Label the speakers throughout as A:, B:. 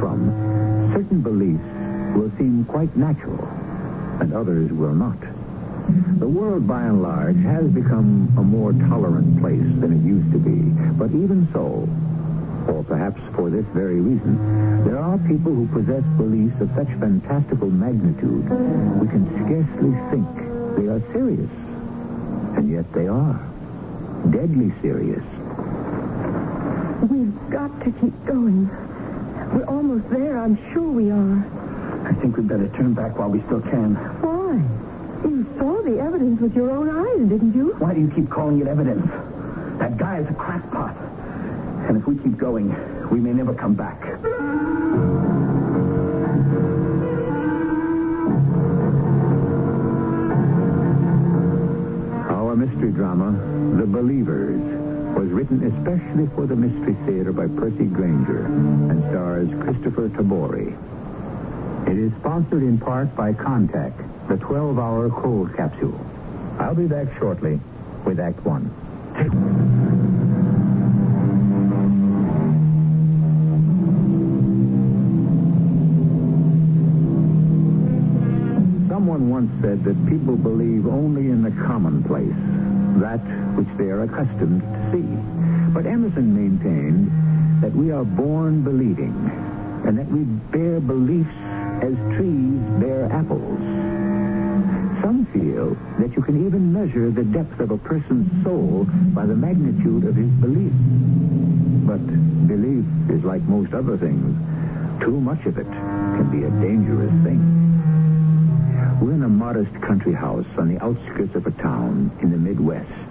A: from, certain beliefs will seem quite natural, and others will not. The world, by and large, has become a more tolerant place than it used to be. But even so, or perhaps for this very reason, there are people who possess beliefs of such fantastical magnitude we can scarcely think they are serious. And yet they are. Deadly serious.
B: We've got to keep going. We're almost there. I'm sure we are.
A: I think we'd better turn back while we still can.
B: Why? You saw the evidence with your own eyes, didn't you?
A: Why do you keep calling it evidence? That guy is a crackpot. And if we keep going, we may never come back. Our mystery drama, The Believers, was written especially for the Mystery Theater by Percy Granger and stars Christopher Tabori. It is sponsored in part by Contact, the 12-hour cold capsule. I'll be back shortly with Act One. Someone once said that people believe only in the commonplace, that which they are accustomed to see. But Emerson maintained that we are born believing, and that we bear beliefs as trees bear apples. Some feel that you can even measure the depth of a person's soul by the magnitude of his belief. But belief is like most other things. Too much of it can be a dangerous thing. We're in a modest country house on the outskirts of a town in the Midwest.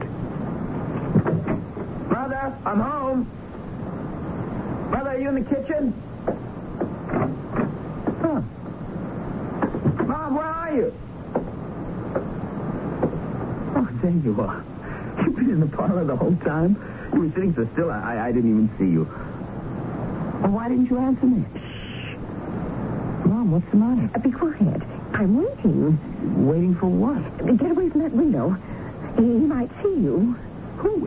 A: Brother, I'm home. Brother, are you in the kitchen? Huh. Mom, where are you?
C: Oh, there you are. You've been in the parlor the whole time? You were sitting so still, I, I didn't even see you. Well, why didn't you answer me? Shh. Mom, what's the matter?
B: Uh, be quiet. I'm waiting.
C: Waiting for what?
B: Get away from that window. He might see you.
C: Who?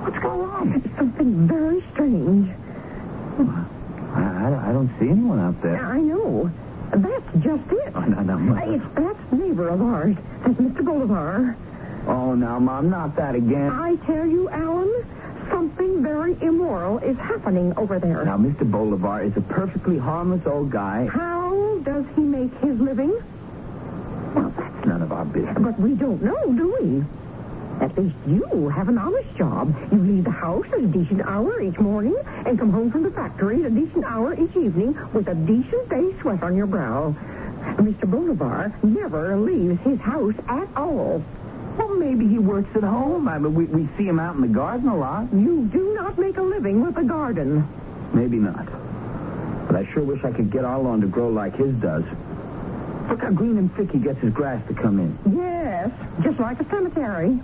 C: What's going on?
B: Something very strange.
C: I, I, don't see anyone out there.
B: I know. That's just it.
C: Oh, no, no, Mother.
B: It's that neighbor of ours. That's Mr. Bolivar.
C: Oh, now, Mom, not that again.
B: I tell you, Alan, something very immoral is happening over there.
C: Now, Mr. Bolivar is a perfectly harmless old guy.
B: How does he make his living?
C: Well, that's none of our business.
B: But we don't know, do we? At least you have an honest job. You leave the house at a decent hour each morning and come home from the factory at a decent hour each evening with a decent day's sweat on your brow. Mr. Bolivar never leaves his house at all.
C: Well, maybe he works at home. I mean, we, we see him out in the garden a lot.
B: You do not make a living with a garden.
C: Maybe not. But I sure wish I could get our lawn to grow like his does. Look how green and thick he gets his grass to come in.
B: Yes, just like a cemetery.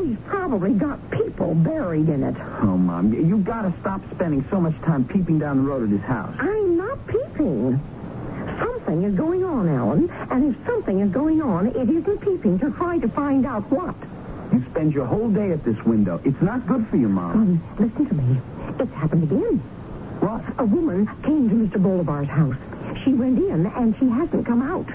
B: He's probably got people buried in it.
C: Oh, Mom, you've gotta stop spending so much time peeping down the road at his house.
B: I'm not peeping. Something is going on, Alan, and if something is going on, it isn't peeping to try to find out what.
C: You spend your whole day at this window. It's not good for you, Mom.
B: Um, listen to me. It's happened again.
C: What?
B: A woman came to Mr. Bolivar's house. She went in, and she hasn't come out.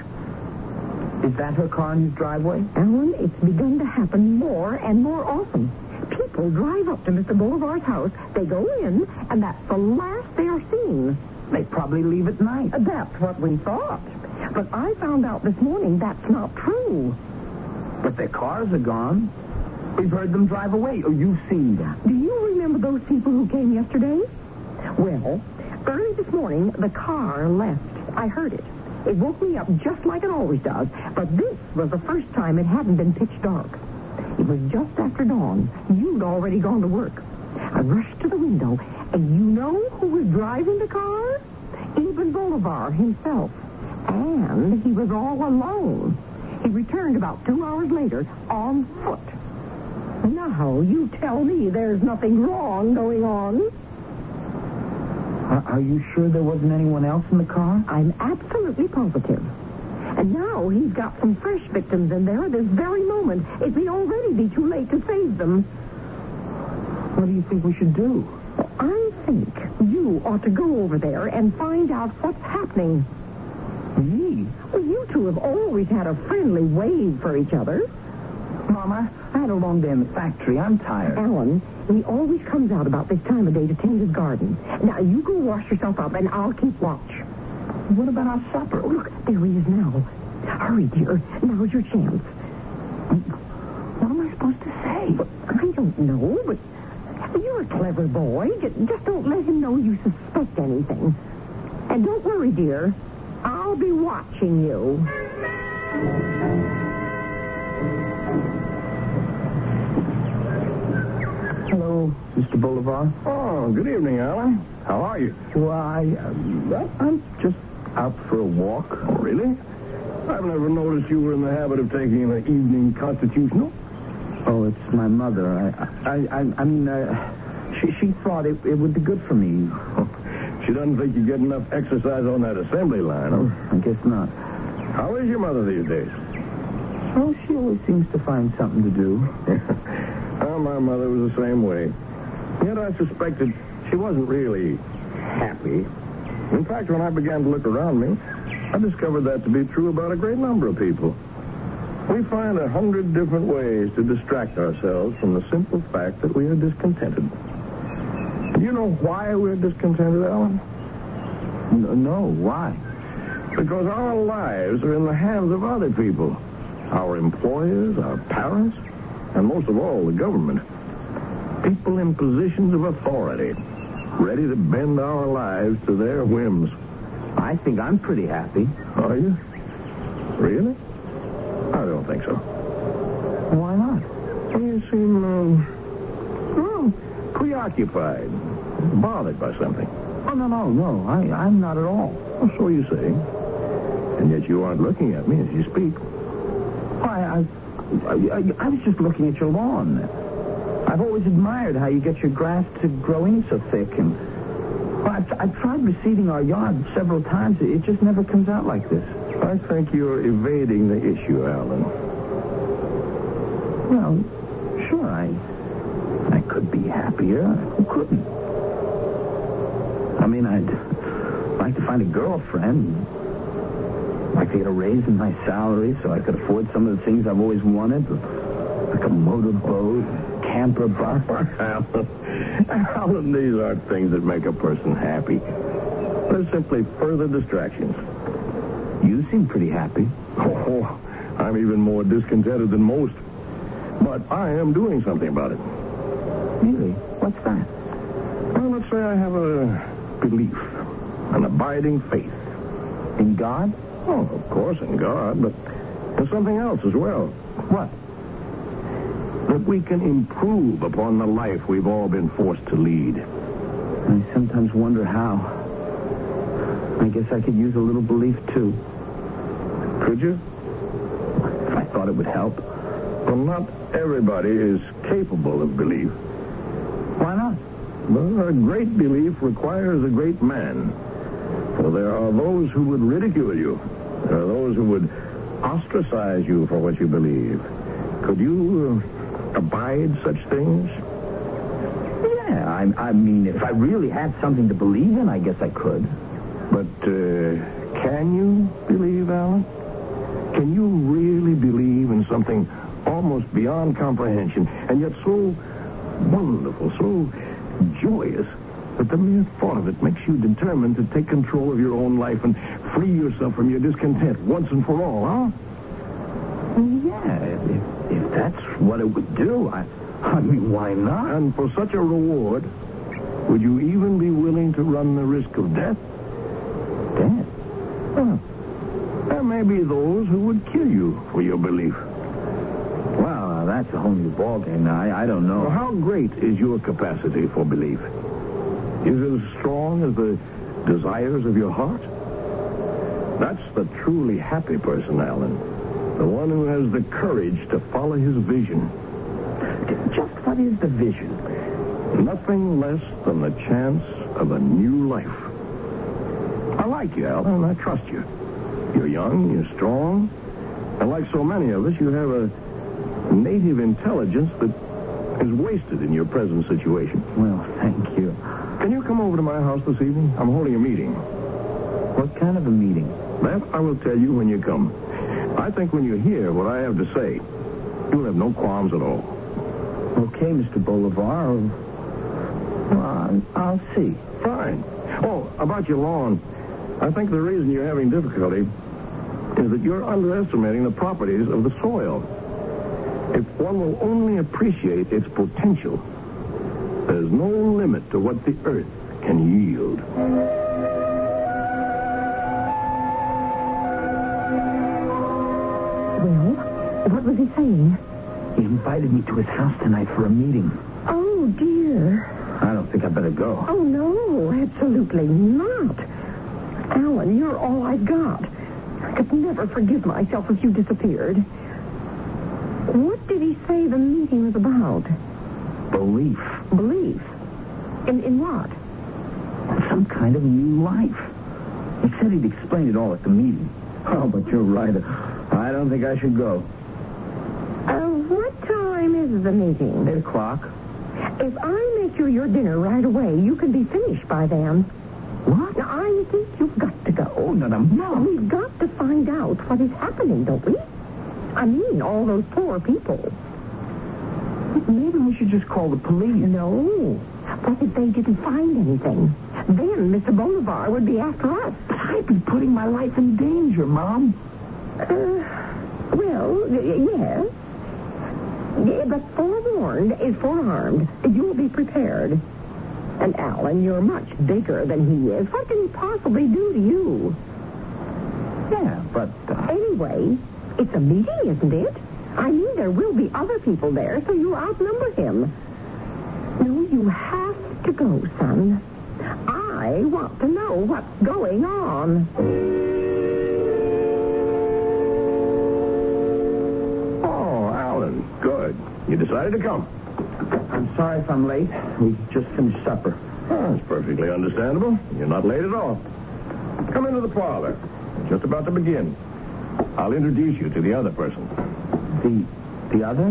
C: Is that her car in his driveway?
B: Alan, it's begun to happen more and more often. People drive up to Mr. Bolivar's house, they go in, and that's the last they are seen.
C: They probably leave at night.
B: That's what we thought. But I found out this morning that's not true.
C: But their cars are gone. We've heard them drive away, or you've seen them.
B: Do you remember those people who came yesterday? Well, early this morning, the car left. I heard it. It woke me up just like it always does. But this was the first time it hadn't been pitch dark. It was just after dawn. You'd already gone to work. I rushed to the window, Uh, you know who was driving the car? Eben Bolivar himself. And he was all alone. He returned about two hours later on foot. Now, you tell me there's nothing wrong going on.
C: Are, are you sure there wasn't anyone else in the car?
B: I'm absolutely positive. And now he's got some fresh victims in there at this very moment. It may already be too late to save them.
C: What do you think we should do?
B: I think you ought to go over there and find out what's happening.
C: Me?
B: Well, you two have always had a friendly wave for each other.
C: Mama, I had a long day in the factory. I'm tired.
B: Alan, he always comes out about this time of day to tend his garden. Now, you go wash yourself up, and I'll keep watch.
C: What about our supper?
B: Oh, look, there he is now. Hurry, dear. Now's your chance.
C: What am I supposed to say?
B: I don't know, but you're a clever boy. Ju- Just don't let him know you suspect anything. And don't worry, dear. I'll be watching you.
C: Hello, Mr. Bolivar.
D: Oh, good evening, Alan. How are you?
C: Well, I, uh, I'm just out for a walk.
D: Oh, really? I've never noticed you were in the habit of taking an evening constitutional.
C: Oh, it's my mother. I, I, I, I mean, uh, she, she thought it, it would be good for me.
D: She doesn't think you get enough exercise on that assembly line, huh?
C: I guess not.
D: How is your mother these days?
C: Oh, she always seems to find something to do.
D: well, my mother was the same way. Yet I suspected she wasn't really happy. In fact, when I began to look around me, I discovered that to be true about a great number of people. We find a hundred different ways to distract ourselves from the simple fact that we are discontented. Do you know why we're discontented, Alan?
C: No, no, why?
D: Because our lives are in the hands of other people. Our employers, our parents, and most of all, the government. People in positions of authority, ready to bend our lives to their whims.
C: I think I'm pretty happy.
D: Are you? Really? Think so.
C: Why not?
D: You seem, um, well, preoccupied, bothered by something.
C: Oh, no, no, no. I, I'm not at all.
D: Well, so you say. And yet you aren't looking at me as you speak.
C: Why, I, I, I, I was just looking at your lawn. I've always admired how you get your grass to grow in so thick. And well, I've, I've tried reseeding our yard several times. It just never comes out like this.
D: I think you're evading the issue, Alan.
C: Well, sure, I I could be happier. Who couldn't? I mean, I'd like to find a girlfriend. Like to get a raise in my salary so I could afford some of the things I've always wanted. Like a motorboat, camper bus.
D: Alan, Alan, these aren't things that make a person happy. They're simply further distractions.
C: You seem pretty happy.
D: Oh, I'm even more discontented than most. But I am doing something about it.
C: Really? What's that?
D: Well, let's say I have a belief, an abiding faith.
C: In God?
D: Oh, of course, in God, but in something else as well.
C: What?
D: That we can improve upon the life we've all been forced to lead.
C: I sometimes wonder how. I guess I could use a little belief, too.
D: Could you?
C: I thought it would help.
D: Well, not everybody is capable of belief.
C: Why not?
D: Well, a great belief requires a great man. For there are those who would ridicule you. There are those who would ostracize you for what you believe. Could you uh, abide such things?
C: Yeah, I, I mean, if I really had something to believe in, I guess I could.
D: But uh, can you believe, Alan? Can you really believe in something almost beyond comprehension and yet so wonderful, so joyous that the mere thought of it makes you determined to take control of your own life and free yourself from your discontent once and for all, huh?
C: Yeah, if, if that's what it would do, I, I mean, why not?
D: And for such a reward, would you even be willing to run the risk of death?
C: Death?
D: There may be those who would kill you for your belief.
C: Well, uh, that's a whole new ballgame. Now, I, I don't know.
D: Well, how great is your capacity for belief? Is it as strong as the desires of your heart? That's the truly happy person, Alan. The one who has the courage to follow his vision.
C: Just what is the vision?
D: Nothing less than the chance of a new life. I like you, Alan. I trust you. You're young, you're strong, and like so many of us, you have a native intelligence that is wasted in your present situation.
C: Well, thank you.
D: Can you come over to my house this evening? I'm holding a meeting.
C: What kind of a meeting?
D: That I will tell you when you come. I think when you hear what I have to say, you'll have no qualms at all.
C: Okay, Mr. Bolivar. Well, I'll- I'll see.
D: Fine. Oh, about your lawn. I think the reason you're having difficulty is that you're underestimating the properties of the soil. If one will only appreciate its potential, there's no limit to what the earth can yield.
B: Well, what was he saying?
C: He invited me to his house tonight for a meeting.
B: Oh, dear.
C: I don't think I better go.
B: Oh, no, absolutely not. Alan, you're all I've got. I could never forgive myself if you disappeared. What did he say the meeting was about?
C: Belief.
B: Belief. In, in what?
C: Some kind of new life. He said he'd explain it all at the meeting. Oh, but you're right. I don't think I should go.
B: Uh, what time is the meeting?
C: Eight o'clock.
B: If I make you your dinner right away, you can be finished by then.
C: What?
B: I think you've got to go.
C: Oh, no, no, no.
B: We've got to find out what is happening, don't we? I mean, all those poor people.
C: Maybe we should just call the police.
B: No. What if they didn't find anything? Then Mr. Bolivar would be after us.
C: But I'd be putting my life in danger, Mom.
B: Uh, well, yes. But forewarned is forearmed. You'll be prepared. And Alan, you're much bigger than he is. What can he possibly do to you?
C: Yeah, but... Uh,
B: Anyway, it's a meeting, isn't it? I mean, there will be other people there, so you outnumber him. No, you have to go, son. I want to know what's going on.
D: Oh, Alan, good. You decided to come.
C: I'm sorry if I'm late. We just finished supper.
D: Ah, oh, that's perfectly understandable. You're not late at all. Come into the parlor. We're just about to begin. I'll introduce you to the other person.
C: The the other?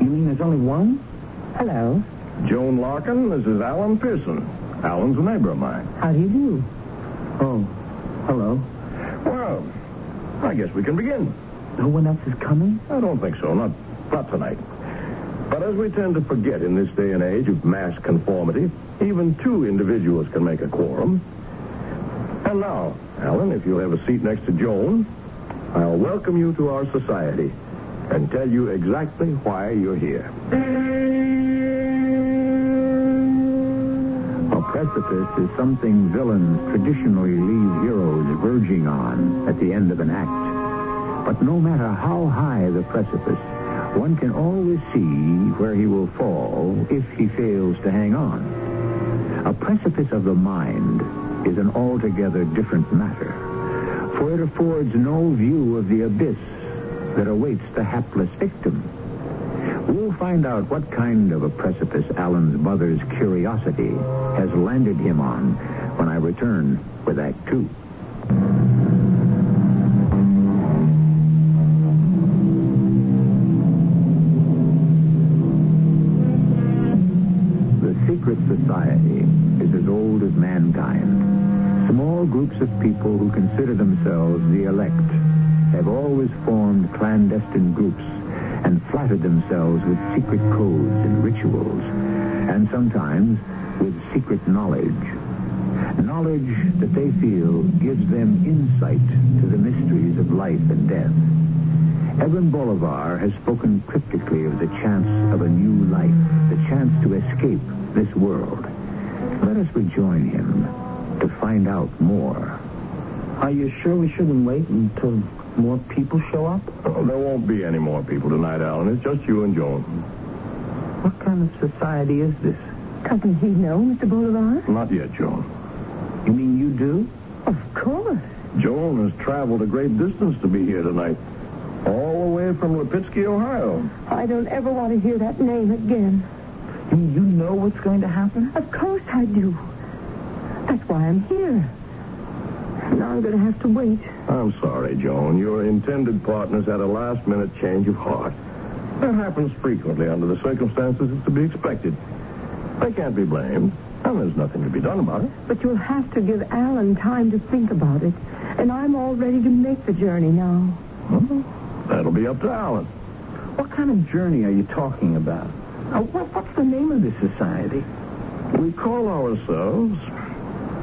C: You mean there's only one?
B: Hello.
D: Joan Larkin, this is Alan Pearson. Alan's a neighbor of mine.
B: How do you do?
C: Oh, hello.
D: Well, I guess we can begin.
C: No one else is coming?
D: I don't think so. Not, not tonight. But as we tend to forget in this day and age of mass conformity, even two individuals can make a quorum. And now, Alan, if you'll have a seat next to Joan, I'll welcome you to our society and tell you exactly why you're here.
A: A precipice is something villains traditionally leave heroes verging on at the end of an act. But no matter how high the precipice, one can always see where he will fall if he fails to hang on. A precipice of the mind is an altogether different matter, for it affords no view of the abyss that awaits the hapless victim. We'll find out what kind of a precipice Alan's mother's curiosity has landed him on when I return with Act Two. Groups of people who consider themselves the elect have always formed clandestine groups and flattered themselves with secret codes and rituals, and sometimes with secret knowledge. Knowledge that they feel gives them insight to the mysteries of life and death. Evan Bolivar has spoken cryptically of the chance of a new life, the chance to escape this world. Let us rejoin him to find out more.
C: Are you sure we shouldn't wait until more people show up?
D: Oh, there won't be any more people tonight, Alan. It's just you and Joan.
C: What kind of society is this?
B: Doesn't he know, Mr. Bolivar?
D: Not yet, Joan.
C: You mean you do?
B: Of course.
D: Joan has traveled a great distance to be here tonight. All the way from Lipitsky, Ohio.
B: I don't ever want to hear that name again.
C: You you know what's going to happen?
B: Of course I do. That's why I'm here. Now I'm going to have to wait.
D: I'm sorry, Joan. Your intended partners had a last-minute change of heart. That happens frequently under the circumstances. It's to be expected. They can't be blamed, and there's nothing to be done about it.
B: But you'll have to give Alan time to think about it. And I'm all ready to make the journey now.
D: Well, that'll be up to Alan.
C: What kind of journey are you talking about? Uh, what, what's the name of this society?
D: We call ourselves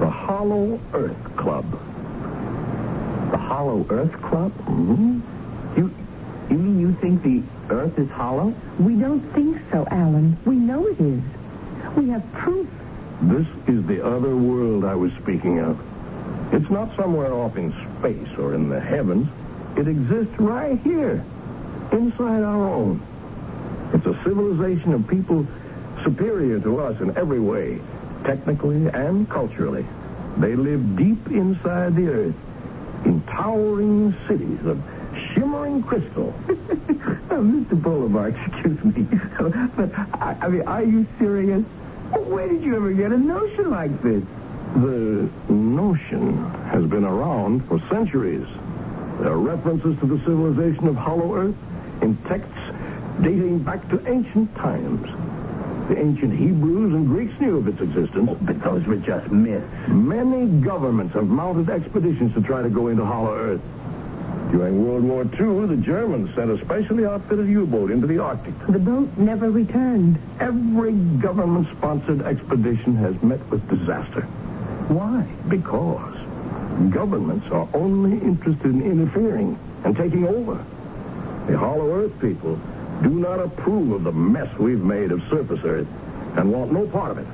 D: the Hollow Earth Club.
C: The Hollow Earth Club?
D: hmm
C: You, you mean you think the Earth is hollow?
B: We don't think so, Alan. We know it is. We have proof.
D: This is the other world I was speaking of. It's not somewhere off in space or in the heavens. It exists right here, inside our own. It's a civilization of people superior to us in every way, technically and culturally. They live deep inside the earth, in towering cities of shimmering crystal.
C: Oh, Mr. Bolivar, excuse me. but, I, I mean, are you serious? Where did you ever get a notion like this?
D: The notion has been around for centuries. There are references to the civilization of Hollow Earth in texts dating back to ancient times. The ancient Hebrews and Greeks knew of its existence.
C: Oh, but those were just myths.
D: Many governments have mounted expeditions to try to go into Hollow Earth. During World War II, the Germans sent a specially outfitted U-boat into the Arctic.
B: The boat never returned.
D: Every government-sponsored expedition has met with disaster.
C: Why?
D: Because governments are only interested in interfering and taking over. The Hollow Earth people do not approve of the mess we've made of surface Earth and want no part of it.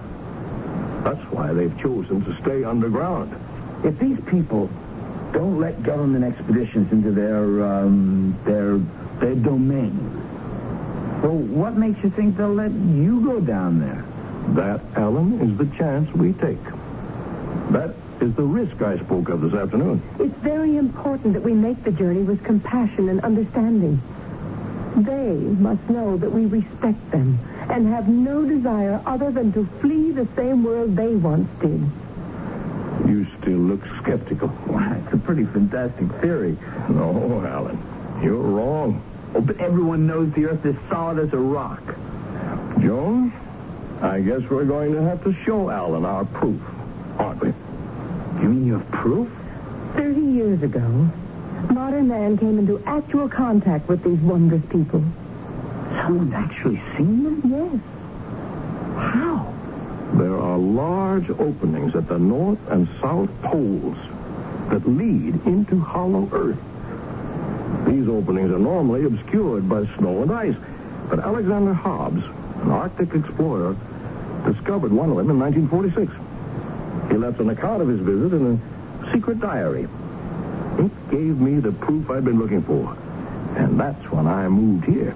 D: That's why they've chosen to stay underground.
C: If these people don't let government expeditions into their, um, their, their domain, well, what makes you think they'll let you go down there?
D: That, Alan, is the chance we take. That is the risk I spoke of this afternoon.
B: It's very important that we make the journey with compassion and understanding. They must know that we respect them and have no desire other than to flee the same world they once did.
D: You still look skeptical.
C: Why, it's a pretty fantastic theory.
D: No, Alan. You're wrong.
C: Oh, but everyone knows the Earth is solid as a rock.
D: Jones, I guess we're going to have to show Alan our proof, aren't we?
C: You mean you have proof?
B: Thirty years ago, modern man came into actual contact with these wondrous people.
C: Someone's actually seen them?
B: Yes.
C: How?
D: There are large openings at the north and south poles that lead into hollow Earth. These openings are normally obscured by snow and ice, but Alexander Hobbs, an Arctic explorer, discovered one of them in 1946. He left an account of his visit in a secret diary. It gave me the proof I'd been looking for, and that's when I moved here.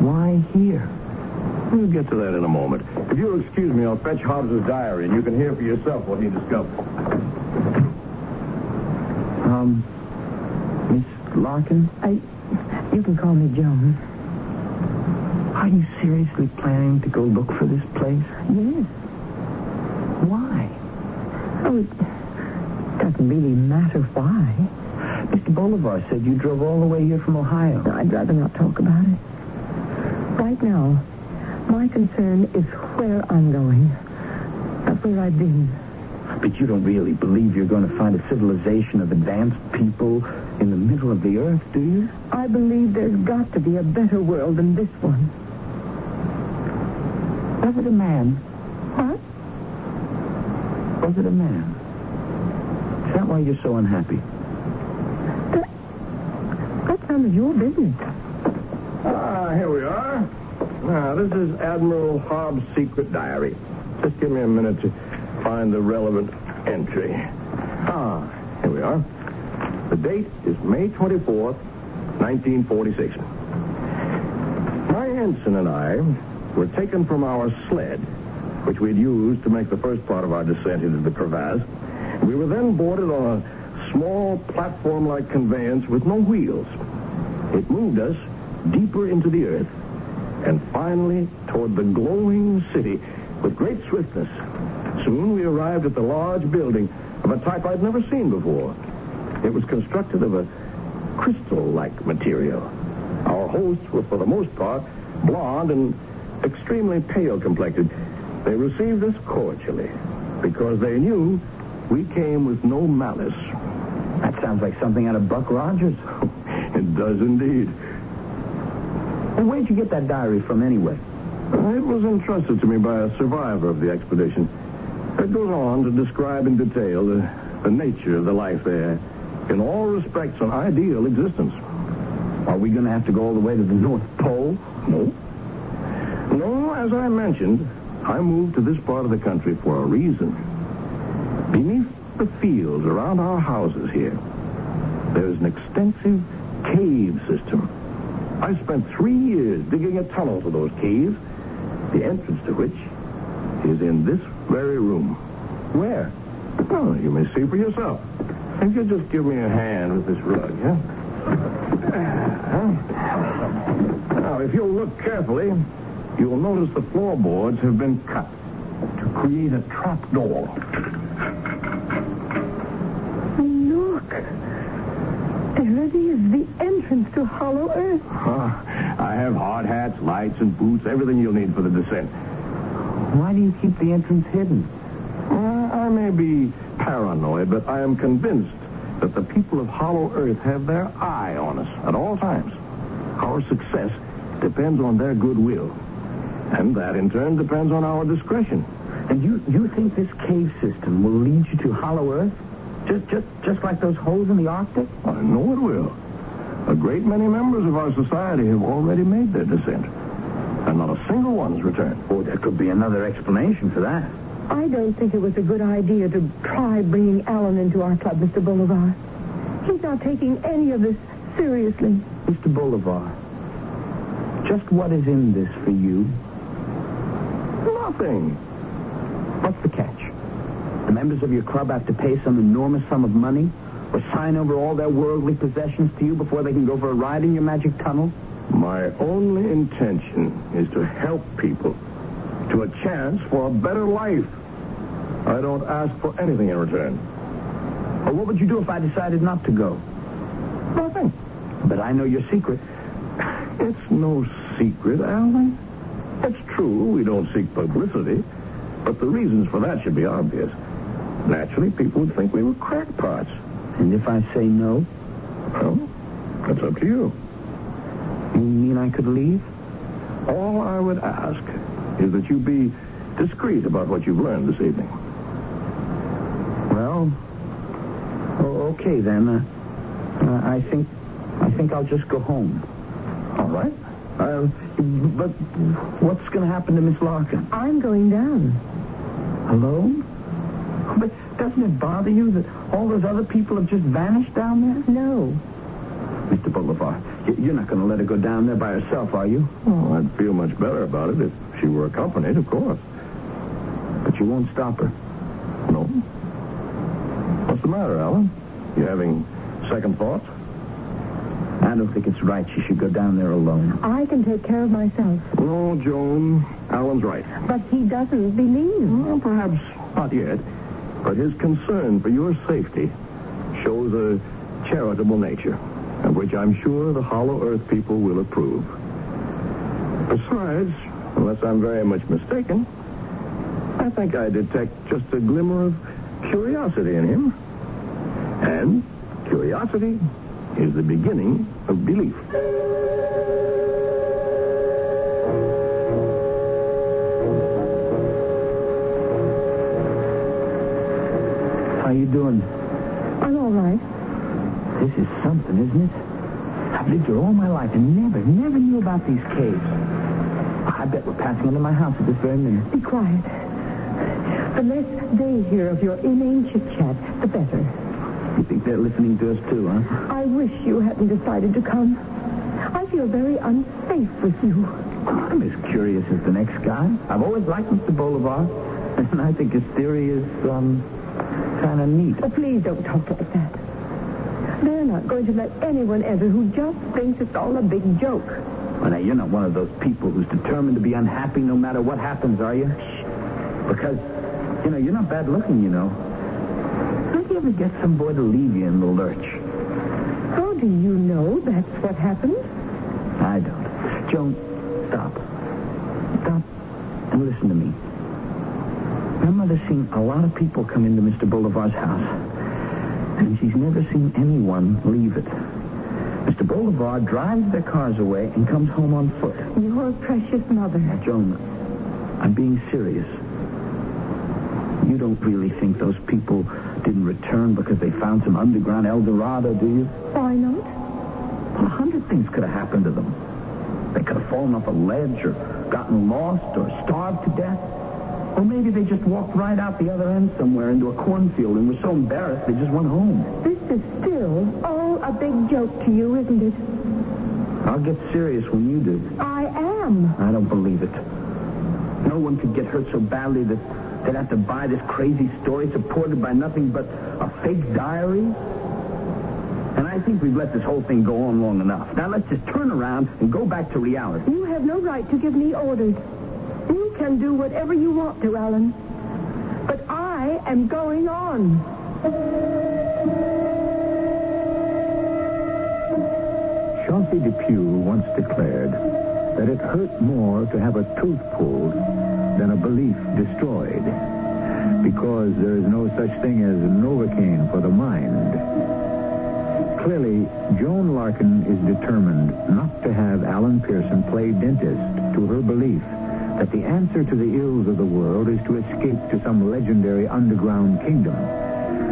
C: Why here?
D: We'll get to that in a moment. If you'll excuse me, I'll fetch Hobbs's diary, and you can hear for yourself what he discovered.
C: Um, Miss Larkin?
B: I. You can call me Joan.
C: Are you seriously planning to go look for this place?
B: Yes.
C: Why?
B: Oh, it doesn't really matter why.
C: Mr. Bolivar said you drove all the way here from Ohio.
B: I'd rather not talk about it. Right now, my concern is where I'm going, not where I've been.
C: But you don't really believe you're going to find a civilization of advanced people in the middle of the earth, do you?
B: I believe there's got to be a better world than this one.
C: Was it a man?
B: What?
C: Was it a man? Why you're so unhappy?
B: That, that's none of your business.
D: Ah, here we are. Now, this is Admiral Hobbs' secret diary. Just give me a minute to find the relevant entry. Ah, here we are. The date is May 24th, 1946. My ensign and I were taken from our sled, which we'd used to make the first part of our descent into the crevasse. We were then boarded on a small platform-like conveyance with no wheels. It moved us deeper into the earth and finally toward the glowing city with great swiftness. Soon we arrived at the large building of a type I'd never seen before. It was constructed of a crystal-like material. Our hosts were, for the most part, blond and extremely pale complected. They received us cordially because they knew we came with no malice.
C: That sounds like something out of Buck Rogers.
D: It does indeed.
C: And where'd you get that diary from anyway?
D: It was entrusted to me by a survivor of the expedition. It goes on to describe in detail the, the nature of the life there. In all respects, an ideal existence.
C: Are we going to have to go all the way to the North Pole?
D: No. No, as I mentioned, I moved to this part of the country for a reason. The fields around our houses here, there's an extensive cave system. I spent three years digging a tunnel to those caves, the entrance to which is in this very room.
C: Where?
D: Well, you may see for yourself. If you just give me a hand with this rug, yeah? Now, if you'll look carefully, you'll notice the floorboards have been cut to create a trap door.
B: Look. There it is, the entrance to Hollow Earth.
D: I have hard hats, lights, and boots, everything you'll need for the descent.
C: Why do you keep the entrance hidden?
D: Uh, I may be paranoid, but I am convinced that the people of Hollow Earth have their eye on us at all times. Our success depends on their goodwill. And that, in turn, depends on our discretion.
C: And you, you think this cave system will lead you to Hollow Earth? Just, just, just like those holes in the Arctic?
D: I know it will. A great many members of our society have already made their descent. And not a single one has returned.
C: Oh, there could be another explanation for that.
B: I don't think it was a good idea to try bringing Alan into our club, Mr. Bolivar. He's not taking any of this seriously.
C: Mr. Bolivar, just what is in this for you?
D: Nothing.
C: What's the catch? The members of your club have to pay some enormous sum of money or sign over all their worldly possessions to you before they can go for a ride in your magic tunnel?
D: My only intention is to help people to a chance for a better life. I don't ask for anything in return.
C: Well, what would you do if I decided not to go?
D: Nothing.
C: But I know your secret.
D: It's no secret, Alan. It's true, we don't seek publicity, but the reasons for that should be obvious. Naturally, people would think we were crackpots.
C: And if I say no,
D: Well, that's up to you.
C: you mean I could leave?
D: All I would ask is that you be discreet about what you've learned this evening.
C: Well, oh, okay then. Uh, uh, I think, I think I'll just go home.
D: All right.
C: Uh, but what's going to happen to Miss Larkin?
B: I'm going down.
C: Alone? But doesn't it bother you that all those other people have just vanished down there?
B: No.
C: Mr. Bolivar, you're not going to let her go down there by herself, are you?
D: Oh, I'd feel much better about it if she were accompanied, of course.
C: But you won't stop her.
D: No. What's the matter, Alan? You having second thoughts?
C: I don't think it's right she should go down there alone.
B: I can take care of myself.
D: No, Joan. Alan's right.
B: But he doesn't believe.
D: Well, perhaps not yet. But his concern for your safety shows a charitable nature, of which I'm sure the Hollow Earth people will approve. Besides, unless I'm very much mistaken, I think I detect just a glimmer of curiosity in him. And curiosity is the beginning of belief.
C: You doing?
B: I'm all right.
C: This is something, isn't it? I've lived here all my life and never, never knew about these caves. I bet we're passing under my house at this very minute.
B: Be quiet. The less they hear of your inane chit-chat, the better.
C: You think they're listening to us too, huh?
B: I wish you hadn't decided to come. I feel very unsafe with you.
C: I'm as curious as the next guy. I've always liked Mr. Bolivar, and I think his theory is, um, kind of neat.
B: Oh, please don't talk like that. They're not going to let anyone enter who just thinks it's all a big joke.
C: Well, now, you're not one of those people who's determined to be unhappy no matter what happens, are you? Because, you know, you're not bad looking, you know. How Don't you ever get some boy to leave you in the lurch?
B: How do you know that's what happened?
C: I don't. Joan, stop. Stop and listen to me. My mother's seen a lot of people come into Mr. Bolivar's house, and she's never seen anyone leave it. Mr. Bolivar drives their cars away and comes home on foot.
B: Your precious mother.
C: Now, Joan, I'm being serious. You don't really think those people didn't return because they found some underground El Dorado, do you?
B: Why not?
C: Well, a hundred things could have happened to them. They could have fallen off a ledge or gotten lost or starved to death. Or maybe they just walked right out the other end somewhere into a cornfield and were so embarrassed they just went home.
B: This is still all a big joke to you, isn't it?
C: I'll get serious when you do.
B: I am.
C: I don't believe it. No one could get hurt so badly that they'd have to buy this crazy story supported by nothing but a fake diary. And I think we've let this whole thing go on long enough. Now let's just turn around and go back to reality.
B: You have no right to give me orders. Can do whatever you want to, Alan. But I am going on.
A: Chauncey Depew once declared that it hurt more to have a tooth pulled than a belief destroyed because there is no such thing as Novocaine for the mind. Clearly, Joan Larkin is determined not to have Alan Pearson play dentist to her belief that the answer to the ills of the world is to escape to some legendary underground kingdom.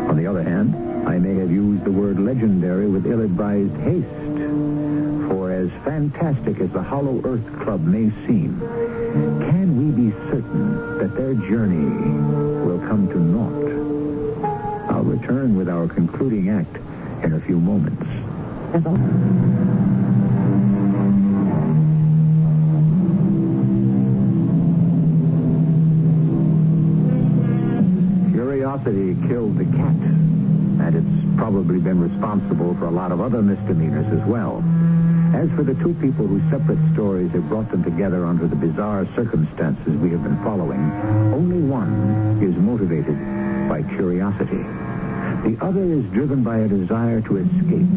A: On the other hand, I may have used the word legendary with ill-advised haste. For as fantastic as the Hollow Earth Club may seem, can we be certain that their journey will come to naught? I'll return with our concluding act in a few moments. Curiosity killed the cat, and it's probably been responsible for a lot of other misdemeanors as well. As for the two people whose separate stories have brought them together under the bizarre circumstances we have been following, only one is motivated by curiosity. The other is driven by a desire to escape.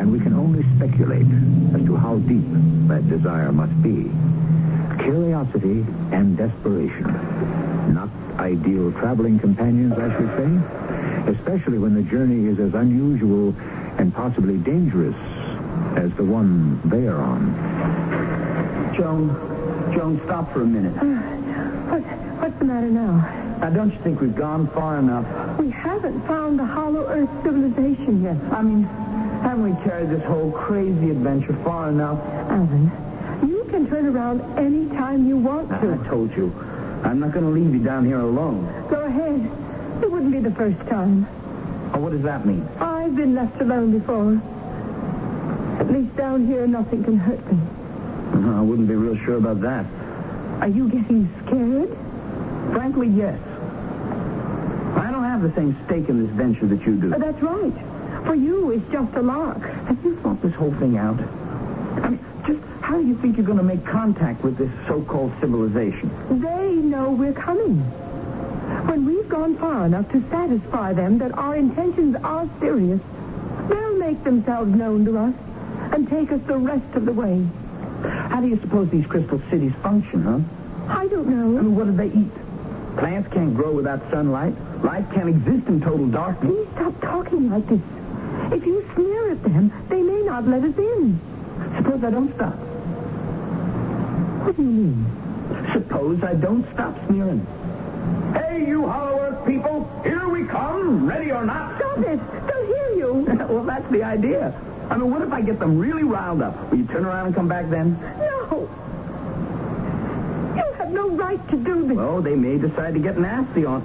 A: And we can only speculate as to how deep that desire must be. Curiosity and desperation. Not ideal traveling companions, I should say, especially when the journey is as unusual and possibly dangerous as the one they are on.
C: Joan, Joan, stop for a minute.
B: Uh, what, what's the matter now?
C: Now, don't you think we've gone far enough?
B: We haven't found the Hollow Earth civilization yet.
C: I mean, haven't we carried this whole crazy adventure far enough?
B: Alan, you can turn around any time you want
C: I,
B: to.
C: I told you, I'm not going to leave you down here alone.
B: Go ahead. It wouldn't be the first time.
C: Oh, what does that mean?
B: I've been left alone before. At least down here, nothing can hurt me.
C: Uh, I wouldn't be real sure about that.
B: Are you getting scared?
C: Frankly, yes. I don't have the same stake in this venture that you do.
B: Uh, that's right. For you, it's just a lark.
C: Have you thought this whole thing out? I mean, just how do you think you're going to make contact with this so-called civilization?
B: They know we're coming. When we've gone far enough to satisfy them that our intentions are serious, they'll make themselves known to us and take us the rest of the way.
C: How do you suppose these crystal cities function, huh?
B: I don't
C: I
B: know.
C: mean, what do they eat? Plants can't grow without sunlight. Life can't exist in total darkness.
B: Please stop talking like this. If you sneer at them, they may not let us in.
C: Suppose I don't stop.
B: What do you mean?
C: Suppose I don't stop sneering. Hey, you Hollow Earth people, here we come, ready or not.
B: Stop it! They'll hear you.
C: well, that's the idea. I mean, what if I get them really riled up? Will you turn around and come back then?
B: No. You have no right to do this.
C: Well, they may decide to get nasty on.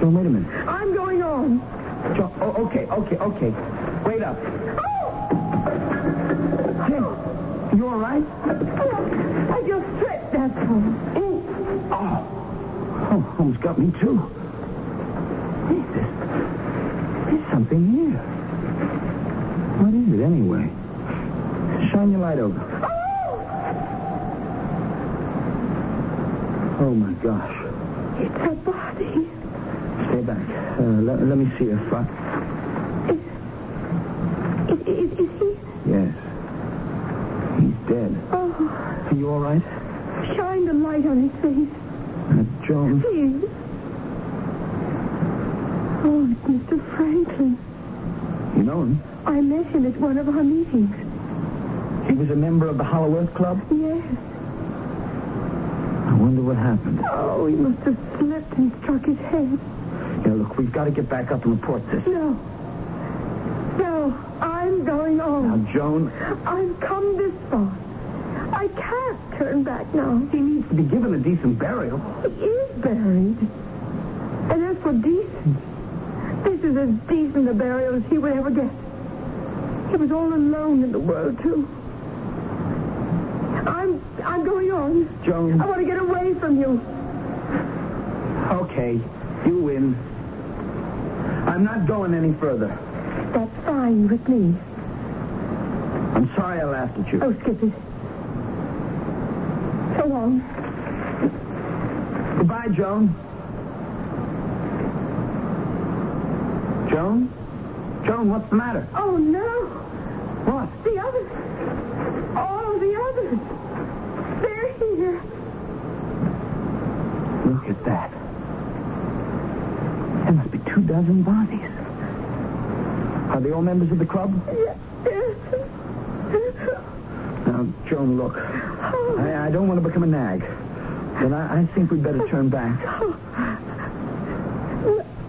C: Joe, wait a minute.
B: I'm going on.
C: Joe, oh, okay, okay, okay. Wait up. Oh! Hey, you all right?
B: Oh, tripped, that's all.
C: Ooh. Oh. oh, almost got me too. Hey, there's, there's something here. What is it anyway? Shine your light over. Oh oh my gosh.
B: It's a body.
C: Stay back. Uh, let, let me see your front.
B: Is, is, is he?
C: Yes. He's dead.
B: Oh,
C: Are you all right?
B: Shine the light on his face.
C: Uh, Joan.
B: Please. Oh, it's Mr. Franklin.
C: You know him?
B: I met him at one of our meetings.
C: He was a member of the Hollow Earth Club?
B: Yes.
C: I wonder what happened.
B: Oh, he must have slipped and struck his head.
C: Yeah, look, we've got to get back up and report this.
B: No. No, I'm going on. Now.
C: Joan,
B: I've come this far. I can't turn back now.
C: he needs to be given a decent burial.
B: He is buried. And as for decent, this is as decent a burial as he would ever get. He was all alone in the world, too. I'm I'm going on.
C: Joan.
B: I want to get away from you.
C: Okay, you win. I'm not going any further.
B: That's fine with me.
C: I'm sorry I laughed at you.
B: Oh, skip it. So long.
C: Goodbye, Joan. Joan? Joan, what's the matter?
B: Oh, no.
C: What?
B: The others. All of the others. They're here.
C: Look at that. There must be two dozen bodies. Are they all members of the club?
B: Yes.
C: Now, Joan, look. I, I don't want to become a nag. Then I, I think we'd better turn back. Now,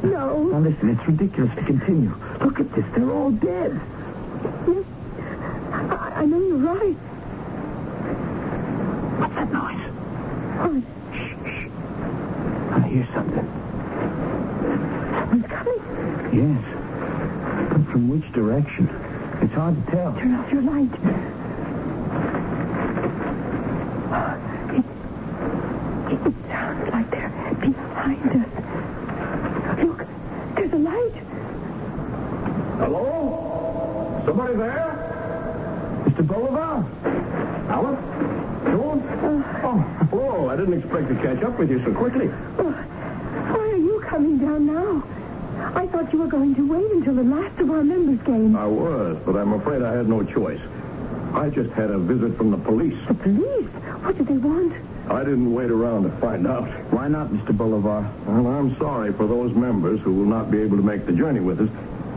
B: No.
C: Now listen, it's ridiculous to continue. Look at this. They're all dead.
B: I, I know you're right.
C: What's that noise?
B: Oh,
C: Shh, shh. I hear something.
B: someone's coming.
C: Yes. But from which direction? It's hard to tell.
B: Turn off your light. It, it sounds like they're behind us. Look, there's a light.
D: Hello? Somebody there? Bolivar? Alice? Joan? Oh, oh, I didn't expect to catch up with you so quickly.
B: Oh, why are you coming down now? I thought you were going to wait until the last of our members came.
D: I was, but I'm afraid I had no choice. I just had a visit from the police.
B: The police? What did they want?
D: I didn't wait around to find out.
C: Why not, Mr. Bolivar?
D: Well, I'm sorry for those members who will not be able to make the journey with us,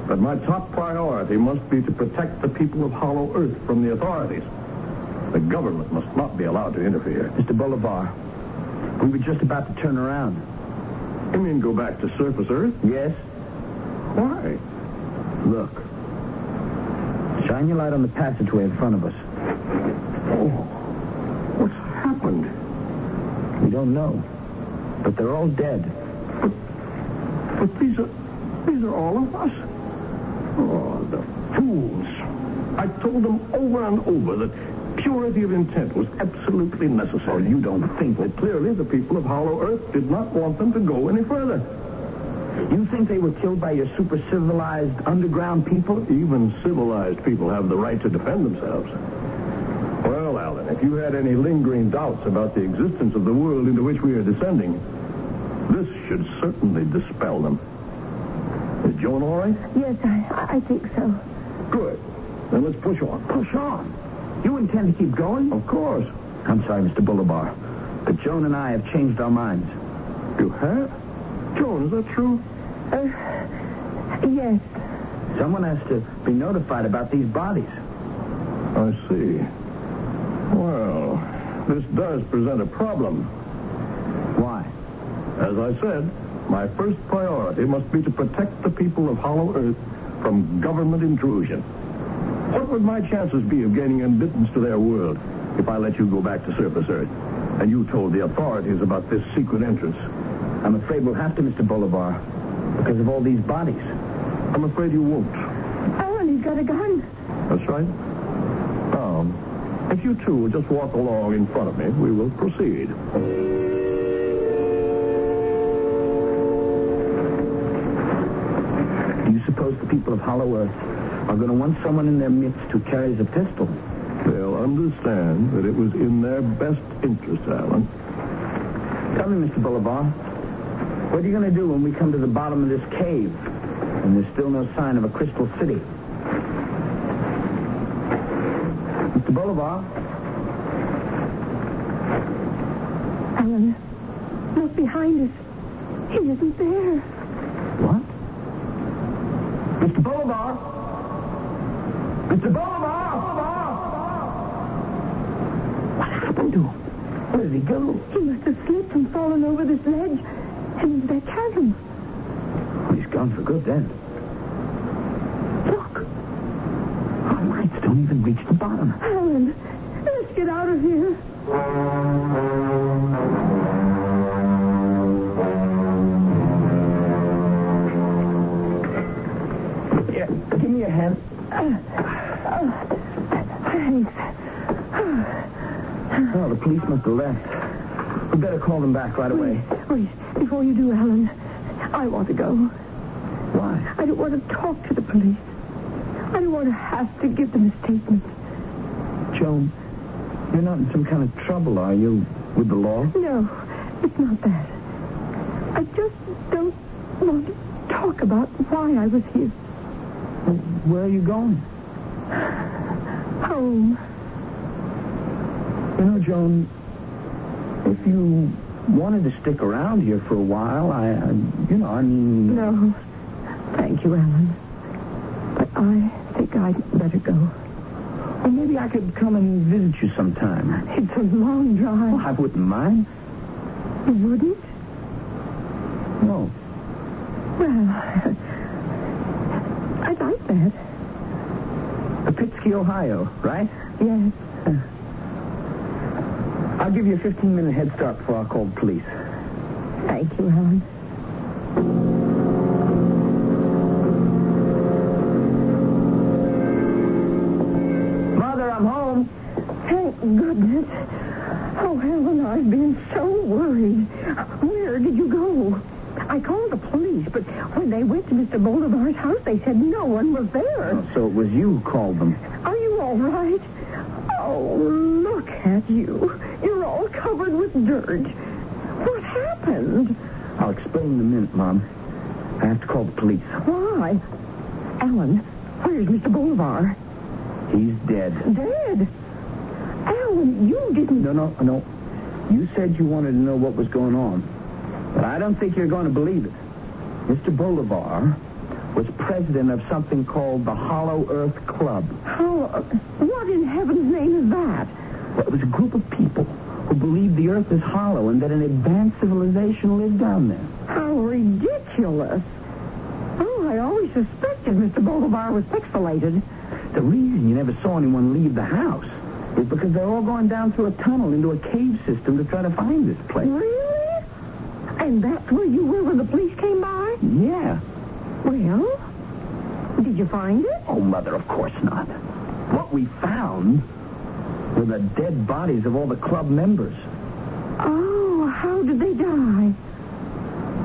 D: but my top priority must be to protect the people of Hollow Earth from the authorities. The government must not be allowed to interfere.
C: Mr. Bolivar, we were just about to turn around.
D: You mean go back to surface Earth?
C: Yes?
D: Why?
C: Look. Shine your light on the passageway in front of us.
D: Oh, what's happened?
C: We don't know. But they're all dead.
D: But these are, these are all of us. Oh, the fools. I told them over and over that purity of intent was absolutely necessary.
C: Oh, you don't think
D: Well,
C: that...
D: clearly the people of Hollow Earth did not want them to go any further.
C: You think they were killed by your super civilized underground people?
D: Even civilized people have the right to defend themselves. Well, Alan, if you had any lingering doubts about the existence of the world into which we are descending, this should certainly dispel them. Is Joan all right?
B: Yes, I, I think so.
D: Good. Then let's push on.
C: Push on. You intend to keep going?
D: Of course.
C: I'm sorry, Mr. Bolivar. But Joan and I have changed our minds.
D: You have? Joan, is that true?
B: Uh, yes.
C: Someone has to be notified about these bodies.
D: I see. Well, this does present a problem.
C: Why?
D: As I said, my first priority must be to protect the people of Hollow Earth from government intrusion. What would my chances be of gaining admittance to their world if I let you go back to surface Earth and you told the authorities about this secret entrance?
C: I'm afraid we'll have to, Mr. Bolivar, because of all these bodies.
D: I'm afraid you won't.
B: Oh, and he's got a gun.
D: That's right. Um, if you two will just walk along in front of me, we will proceed.
C: Do you suppose the people of Hollow Earth are going to want someone in their midst who carries a pistol?
D: They'll understand that it was in their best interest, Alan.
C: Tell me, Mr. Bolivar, what are you going to do when we come to the bottom of this cave and there's still no sign of a crystal city? Mr. Bolivar?
B: Alan, look behind us. He isn't there.
C: What? Mr. Bolivar? Mr. Bolivar? What happened to him? Where did he go?
B: He must have slipped and fallen over this ledge and into that chasm.
C: He's gone for good then. Look. Our lights don't even reach the bottom.
B: Alan, let's get out of here.
C: Yeah, give me your hand.
B: Thanks.
C: Oh, the police must have left. We better call them back right away.
B: Wait, before you do, Alan, I want to go.
C: Why?
B: I don't want to talk to the police. I don't want to have to give them a statement.
C: Joan, you're not in some kind of trouble, are you, with the law?
B: No, it's not that. I just don't want to talk about why I was here.
C: Well, where are you going?
B: Home.
C: You know, Joan, if you wanted to stick around here for a while, I, I you know, I mean...
B: No. Thank you, Alan. But I think I'd better go.
C: Well, maybe I could come and visit you sometime.
B: It's a long drive.
C: Well, I wouldn't mind.
B: You wouldn't?
C: No.
B: Well, I'd like that.
C: Pitsky, Ohio, right?
B: Yes.
C: I'll give you a 15-minute head start before I call the police.
B: Thank you, Alan.
C: Mother, I'm home.
B: Thank goodness. Oh, Alan, I've been so worried. Where did you go? I called the police, but when they went to Mr. Bolivar's house, they said no one was there.
C: Oh, so it was you who called them.
B: Are you all right? Oh, this dirt? What happened?
C: I'll explain in a minute, Mom. I have to call the police.
B: Why? Alan, where's Mr. Bolivar?
C: He's dead.
B: Dead. Alan, you didn't...
C: No, no, no. You said you wanted to know what was going on. But I don't think you're going to believe it. Mr. Bolivar was president of something called the Hollow Earth Club.
B: How... uh, What in heaven's name is that?
C: Well, it was a group of people who believed the Earth is hollow and that an advanced civilization lived down there.
B: How ridiculous. Oh, I always suspected Mr. Bolivar was pixelated.
C: The reason you never saw anyone leave the house is because they're all going down through a tunnel into a cave system to try to find this place.
B: Really? And that's where you were when the police came by?
C: Yeah.
B: Well, did you find it?
C: Oh, Mother, of course not. What we found were the dead bodies of all the club members.
B: Oh, how did they die?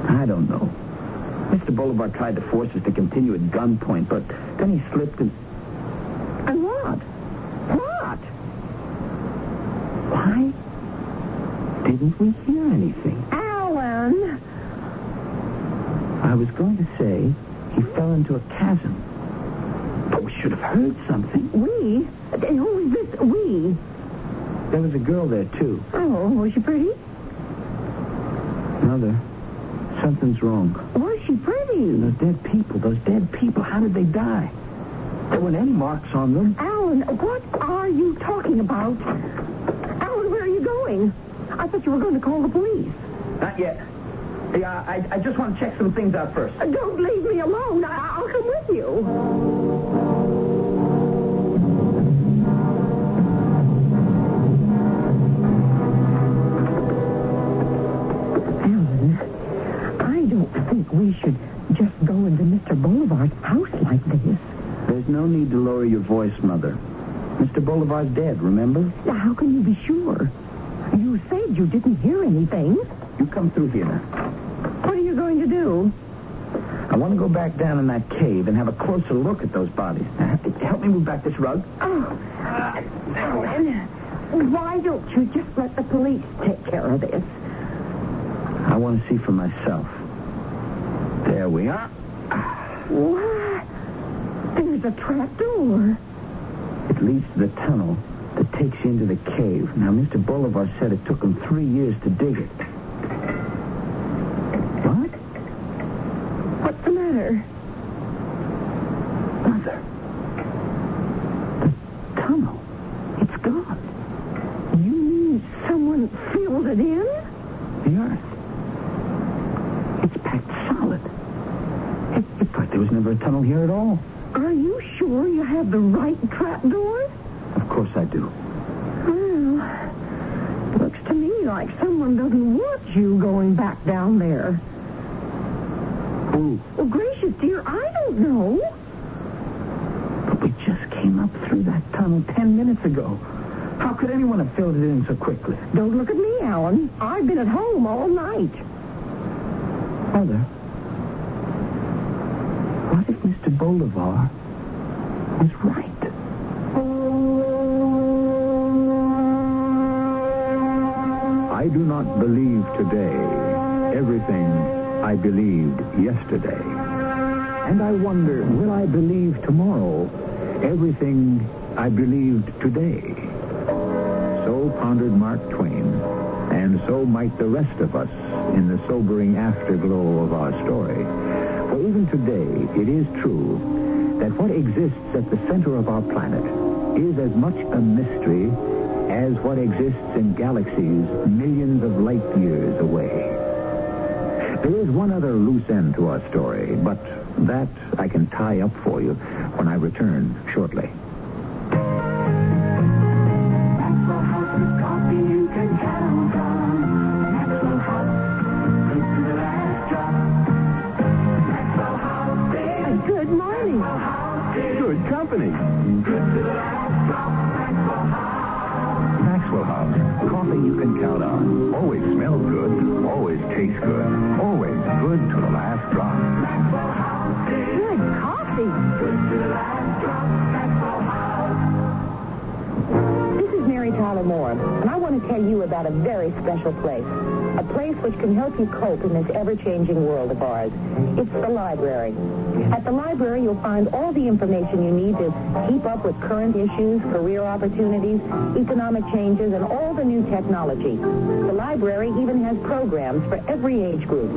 C: I don't know. Mr. Bolivar tried to force us to continue at gunpoint, but then he slipped and...
B: And what? What?
C: Why didn't we hear anything?
B: Alan!
C: I was going to say he fell into a chasm. But we should have heard something.
B: We? Who is this we?
C: There was a girl there, too.
B: Oh, was she pretty?
C: Mother, something's wrong.
B: Was she pretty?
C: Those dead people, those dead people, how did they die? There weren't any marks on them.
B: Alan, what are you talking about? Alan, where are you going? I thought you were going to call the police.
C: Not yet. Hey, I, I, just want to check some things out first.
B: Don't leave me alone. I- I'll come with you. We should just go into Mr. Bolivar's house like this.
C: There's no need to lower your voice, Mother. Mr. Bolivar's dead, remember?
B: Now, how can you be sure? You said you didn't hear anything.
C: You come through here.
B: What are you going to do?
C: I want to go back down in that cave and have a closer look at those bodies. Now, help me move back this rug.
B: Oh, Alan, why don't you just let the police take care of this?
C: I want to see for myself. There we are.
B: What? There's a trap door.
C: It leads to the tunnel that takes you into the cave. Now, Mr. Bolivar said it took him three years to dig it. What?
B: What's the matter?
C: Mother. The tunnel. It's gone.
B: You mean someone filled it in?
C: The earth. It's packed solid. It, it's like there was never a tunnel here at all.
B: Are you sure you have the right trap door?
C: Of course I do.
B: Well, looks to me like someone doesn't want you going back down there.
C: Who?
B: Well, gracious dear, I don't know.
C: But we just came up through that tunnel ten minutes ago. How could anyone have filled it in so quickly?
B: Don't look at me, Alan. I've been at home all night.
C: Mother, what if Mr. Bolivar was right?
A: I do not believe today everything I believed yesterday. And I wonder, will I believe tomorrow everything I believed today? So pondered Mark Twain, and so might the rest of us in the sobering afterglow of our story. For even today, it is true that what exists at the center of our planet is as much a mystery as what exists in galaxies millions of light years away. There is one other loose end to our story, but that I can tie up for you when I return shortly.
B: Mary
E: Tyler Moore, and I want to tell you about a very special place. A place which can help you cope in this ever-changing world of ours. It's the library. At the library, you'll find all the information you need to keep up with current issues, career opportunities, economic changes, and all the new technology. The library even has programs for every age group.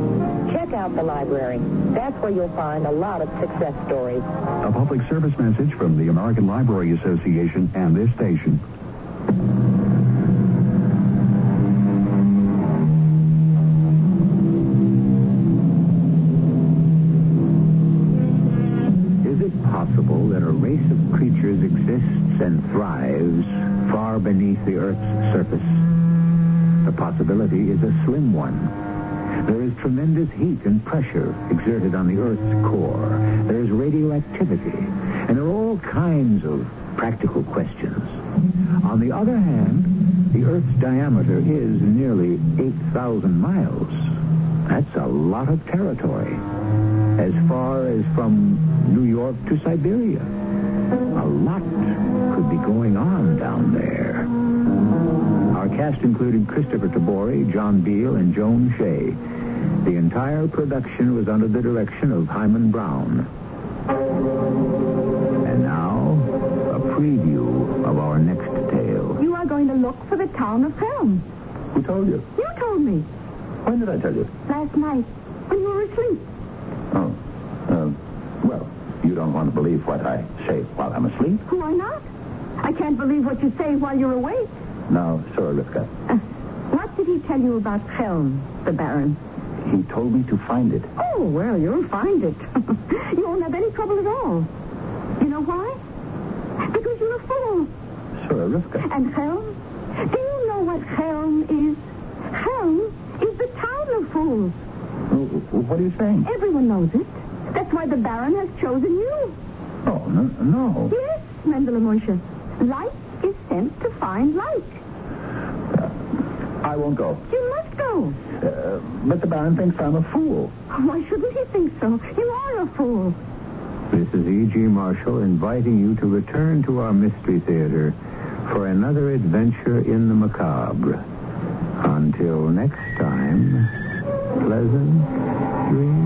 E: Check out the library. That's where you'll find a lot of success stories.
A: A public service message from the American Library Association and this station. Possibility is a slim one. There is tremendous heat and pressure exerted on the Earth's core. There is radioactivity. And there are all kinds of practical questions. On the other hand, the Earth's diameter is nearly 8,000 miles. That's a lot of territory. As far as from New York to Siberia. A lot could be going on down there. Our cast included Christopher Tabori, John Beal, and Joan Shay. The entire production was under the direction of Himan Brown. And now, a preview of our next tale.
B: You are going to look for the town of Chelm.
A: Who told you?
B: You told me
A: When did I tell you?
B: last night when you were asleep.
A: Oh, uh, well, you don't want to believe what I say while I'm asleep?
B: Why not? I can't believe what you say while you're awake.
A: No, sir, Rivka.
B: Uh, what did he tell you about Chelm, the Baron?
A: He told me to find it.
B: Oh, well, you'll find it. you won't have any trouble at all. You know why? Because you're a fool.
A: Sir, Rivka.
B: And Chelm? Do you know what Chelm is? Chelm is the town of fools.
A: What are you saying?
B: Everyone knows it. That's why the Baron has chosen you.
A: Oh, no, no.
B: Yes, Mendele Moshe. Light is sent to find light.
A: I won't go.
B: You must go.
A: Uh, but the Baron thinks I'm a fool.
B: Why shouldn't he think so? You are a fool.
A: This is E.G. Marshall inviting you to return to our Mystery Theater for another adventure in the macabre. Until next time, pleasant dreams.